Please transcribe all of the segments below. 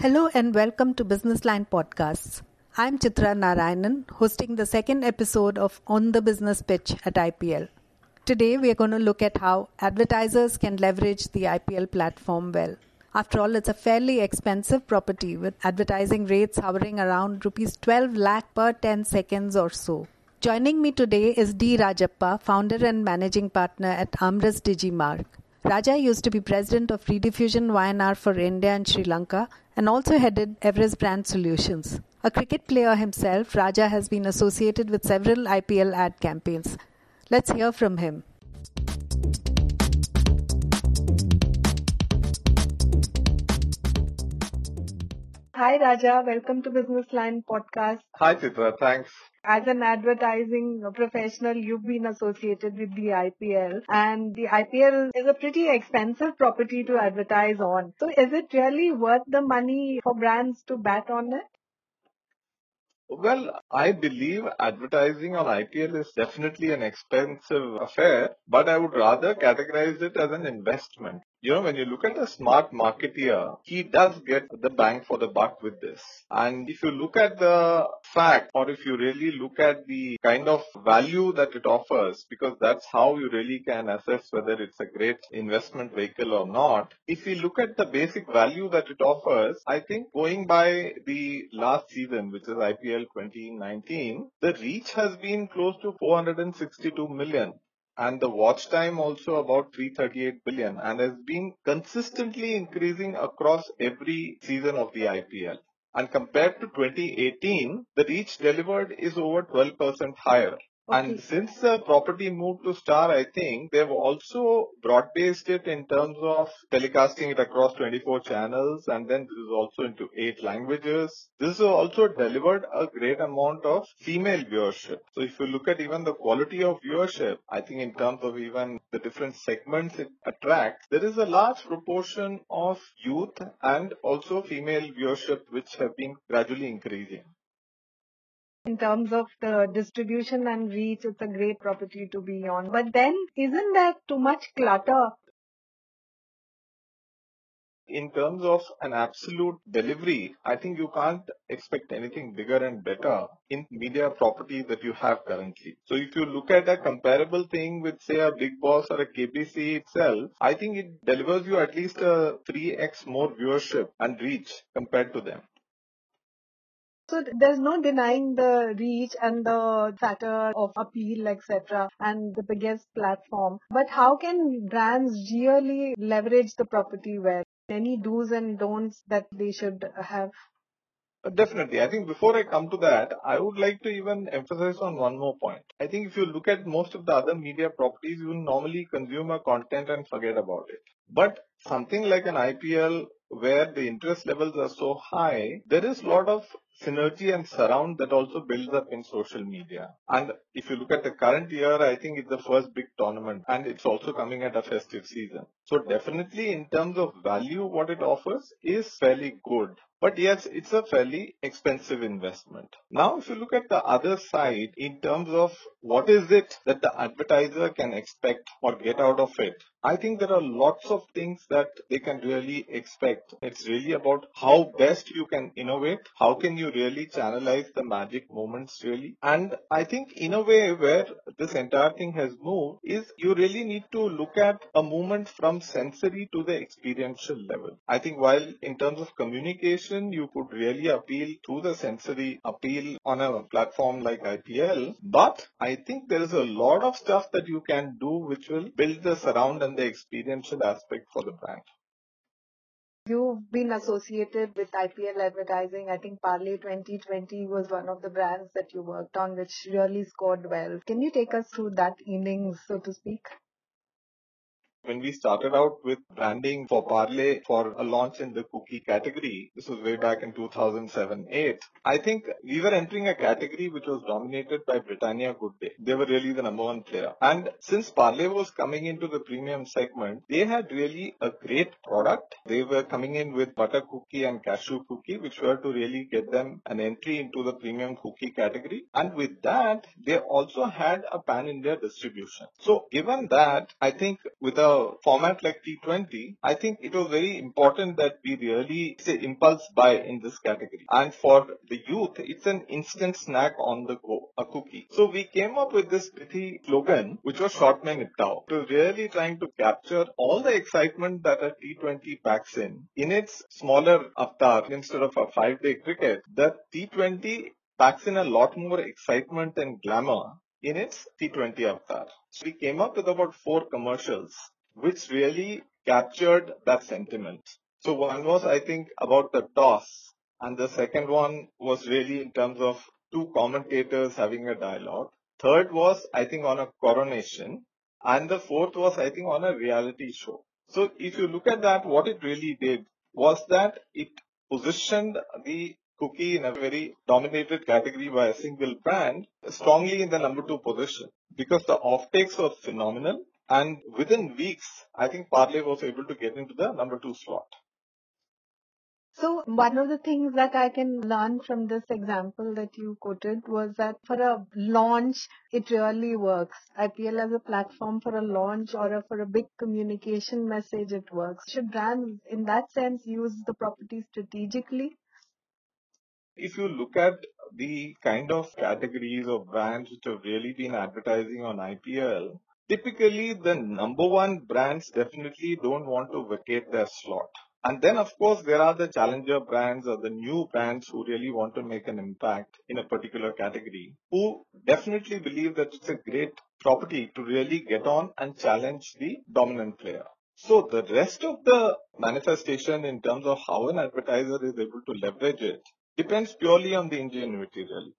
Hello and welcome to Business Line Podcasts. I'm Chitra Narayanan, hosting the second episode of On the Business Pitch at IPL. Today, we are going to look at how advertisers can leverage the IPL platform well. After all, it's a fairly expensive property with advertising rates hovering around rupees 12 lakh per 10 seconds or so. Joining me today is D. Rajappa, founder and managing partner at Amras Digimark. Raja used to be president of Rediffusion Y&R for India and Sri Lanka and also headed Everest Brand Solutions. A cricket player himself, Raja has been associated with several IPL ad campaigns. Let's hear from him. Hi Raja, welcome to Business Line podcast. Hi Chitra, thanks. As an advertising professional, you've been associated with the IPL and the IPL is a pretty expensive property to advertise on. So is it really worth the money for brands to bet on it? Well, I believe advertising on IPL is definitely an expensive affair, but I would rather categorize it as an investment. You know, when you look at the smart marketeer, he does get the bang for the buck with this. And if you look at the fact, or if you really look at the kind of value that it offers, because that's how you really can assess whether it's a great investment vehicle or not. If you look at the basic value that it offers, I think going by the last season, which is IPL 2019, the reach has been close to 462 million and the watch time also about 338 billion and has been consistently increasing across every season of the IPL. And compared to 2018, the reach delivered is over 12% higher. And since the property moved to Star, I think they've also broad-based it in terms of telecasting it across 24 channels and then this is also into eight languages. This has also delivered a great amount of female viewership. So if you look at even the quality of viewership, I think in terms of even the different segments it attracts, there is a large proportion of youth and also female viewership which have been gradually increasing in terms of the distribution and reach, it's a great property to be on. But then, isn't that too much clutter? In terms of an absolute delivery, I think you can't expect anything bigger and better in media property that you have currently. So if you look at a comparable thing with say a Bigg Boss or a KBC itself, I think it delivers you at least a 3x more viewership and reach compared to them. So there's no denying the reach and the factor of appeal, etc., and the biggest platform. But how can brands really leverage the property well? Any do's and don'ts that they should have? Uh, definitely. I think before I come to that, I would like to even emphasize on one more point. I think if you look at most of the other media properties, you normally consume a content and forget about it. But something like an IPL where the interest levels are so high, there is a lot of synergy and surround that also builds up in social media. And if you look at the current year, I think it's the first big tournament and it's also coming at a festive season. So definitely in terms of value, what it offers is fairly good. But yes, it's a fairly expensive investment. Now, if you look at the other side in terms of what is it that the advertiser can expect or get out of it, I think there are lots of things that they can really expect. It's really about how best you can innovate. How can you really channelize the magic moments really? And I think in a way where this entire thing has moved is you really need to look at a movement from sensory to the experiential level. I think while in terms of communication, you could really appeal to the sensory appeal on a platform like IPL. But I think there is a lot of stuff that you can do which will build the surround and the experiential aspect for the brand. You've been associated with IPL advertising. I think Parle 2020 was one of the brands that you worked on, which really scored well. Can you take us through that innings, so to speak? When we started out with branding for Parle for a launch in the cookie category, this was way back in 2007-8, I think we were entering a category which was dominated by Britannia Good Day. They were really the number one player. And since Parle was coming into the premium segment, they had really a great product. They were coming in with butter cookie and cashew cookie, which were to really get them an entry into the premium cookie category. And with that, they also had a pan-India distribution. So given that, I think with a format like T20, I think it was very important that we really say impulse buy in this category. And for the youth, it's an instant snack on the go, a cookie. So we came up with this pretty slogan, which was short mein niptao, to really trying to capture all the excitement that a T20 packs in. In its smaller avatar, instead of a five-day cricket, the T20 packs in a lot more excitement and glamour in its T20 avatar. So we came up with about four commercials which really captured that sentiment. So one was, I think, about the toss. And the second one was really in terms of two commentators having a dialogue. Third was, I think, on a coronation. And the fourth was, I think, on a reality show. So if you look at that, what it really did was that it positioned the cookie in a very dominated category by a single brand strongly in the number two position because the offtakes were phenomenal and within weeks, I think Parle was able to get into the number two slot. So one of the things that I can learn from this example that you quoted was that for a launch, it really works. IPL as a platform for a launch or a, for a big communication message, it works. Should brands in that sense use the property strategically? If you look at the kind of categories of brands which have really been advertising on IPL, typically the number one brands definitely don't want to vacate their slot. And then, of course, there are the challenger brands or the new brands who really want to make an impact in a particular category, who definitely believe that it's a great property to really get on and challenge the dominant player. So the rest of the manifestation in terms of how an advertiser is able to leverage it depends purely on the ingenuity really.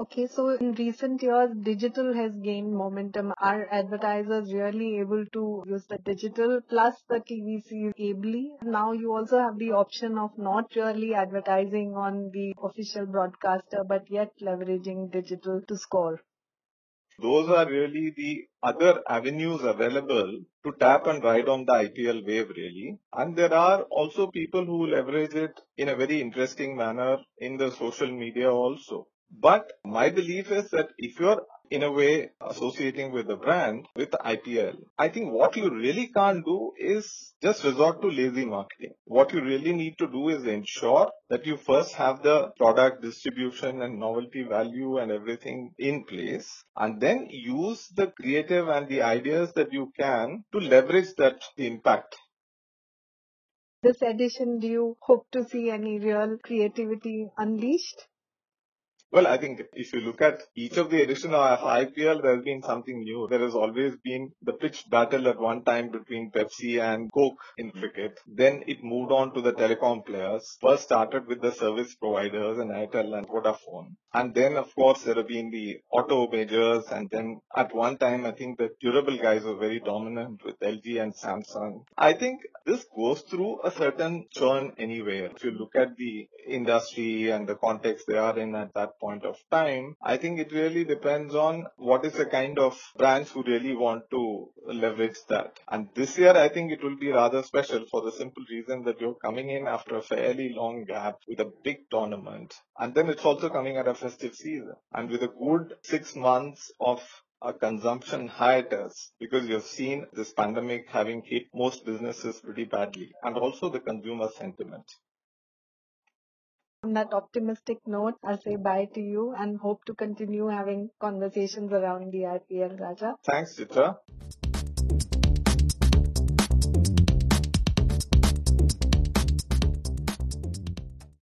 Okay, so in recent years, digital has gained momentum. Are advertisers really able to use the digital plus the TVC ably? Now you also have the option of not really advertising on the official broadcaster, but yet leveraging digital to score. Those are really the other avenues available to tap and ride on the IPL wave really. And there are also people who leverage it in a very interesting manner in the social media also. But my belief is that if you're in a way associating with the brand with the IPL, I think what you really can't do is just resort to lazy marketing. What you really need to do is ensure that you first have the product distribution and novelty value and everything in place and then use the creative and the ideas that you can to leverage that impact this edition, do you hope to see any real creativity unleashed? Well, I think if you look at each of the editions of IPL, there's been something new. There has always been the pitched battle at one time between Pepsi and Coke in hmm. cricket. Then it moved on to the telecom players. First started with the service providers and Airtel and Vodafone. And then, of course, there have been the auto majors. And then at one time, I think the durable guys were very dominant with LG and Samsung. I think this goes through a certain churn anyway. If you look at the industry and the context they are in at that point of time, I think it really depends on what is the kind of brands who really want to leverage that. And this year, I think it will be rather special for the simple reason that you're coming in after a fairly long gap with a big tournament. And then it's also coming at a festive season. And with a good six months of a consumption hiatus because you've seen this pandemic having hit most businesses pretty badly and also the consumer sentiment. On that optimistic note, I'll say bye to you and hope to continue having conversations around the IPL, Raja. Thanks, Chitra.